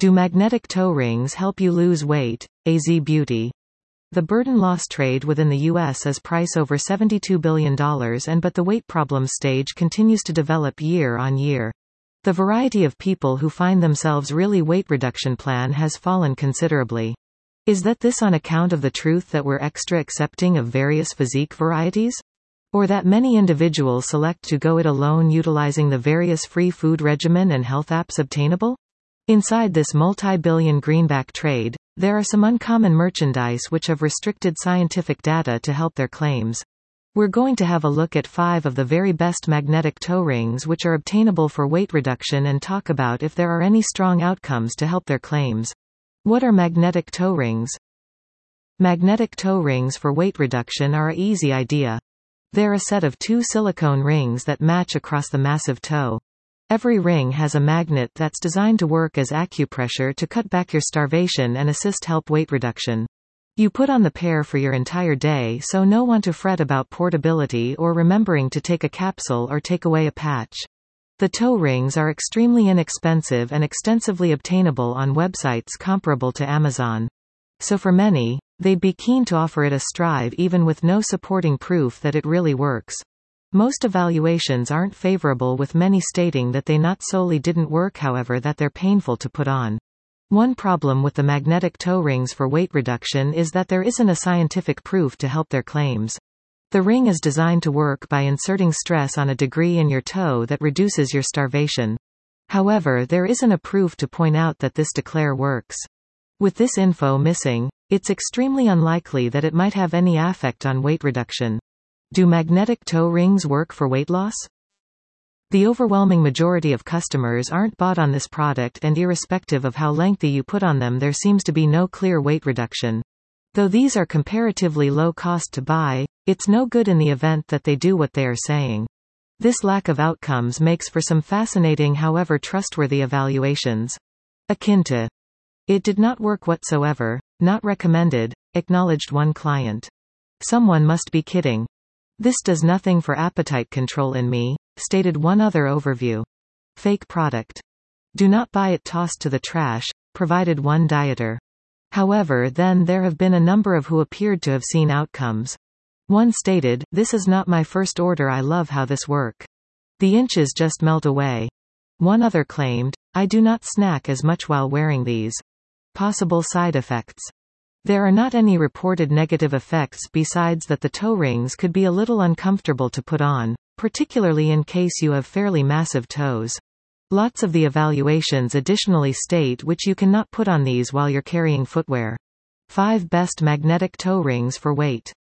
Do magnetic toe rings help you lose weight? AZ Beauty. The burden loss trade within the U.S. is price over $72 billion and but the weight problem stage continues to develop year on year. The variety of people who find themselves really weight reduction plan has fallen considerably. Is that this on account of the truth that we're extra accepting of various physique varieties? Or that many individuals select to go it alone utilizing the various free food regimen and health apps obtainable? Inside this multi-billion greenback trade, there are some uncommon merchandise which have restricted scientific data to help their claims. We're going to have a look at five of the very best magnetic toe rings which are obtainable for weight reduction and talk about if there are any strong outcomes to help their claims. What are magnetic toe rings? Magnetic toe rings for weight reduction are a easy idea. They're a set of two silicone rings that match across the massive toe. Every ring has a magnet that's designed to work as acupressure to cut back your starvation and assist help weight reduction. You put on the pair for your entire day so no want to fret about portability or remembering to take a capsule or take away a patch. The toe rings are extremely inexpensive and extensively obtainable on websites comparable to Amazon. So for many, they'd be keen to offer it a strive even with no supporting proof that it really works. Most evaluations aren't favorable with many stating that they not solely didn't work however that they're painful to put on. One problem with the magnetic toe rings for weight reduction is that there isn't a scientific proof to help their claims. The ring is designed to work by inserting stress on a degree in your toe that reduces your starvation. However there isn't a proof to point out that this declare works. With this info missing, it's extremely unlikely that it might have any effect on weight reduction. Do magnetic toe rings work for weight loss? The overwhelming majority of customers aren't bought on this product and irrespective of how lengthy you put on them there seems to be no clear weight reduction. Though these are comparatively low cost to buy, it's no good in the event that they do what they are saying. This lack of outcomes makes for some fascinating however trustworthy evaluations. Akin to, it did not work whatsoever, not recommended, acknowledged one client. Someone must be kidding. This does nothing for appetite control in me, stated one other overview. Fake product. Do not buy it tossed to the trash, provided one dieter. However then there have been a number of who appeared to have seen outcomes. One stated, this is not my first order I love how this work. The inches just melt away. One other claimed, I do not snack as much while wearing these. Possible side effects. There are not any reported negative effects besides that the toe rings could be a little uncomfortable to put on, particularly in case you have fairly massive toes. Lots of the evaluations additionally state which you cannot put on these while you're carrying footwear. 5 best magnetic toe rings for weight.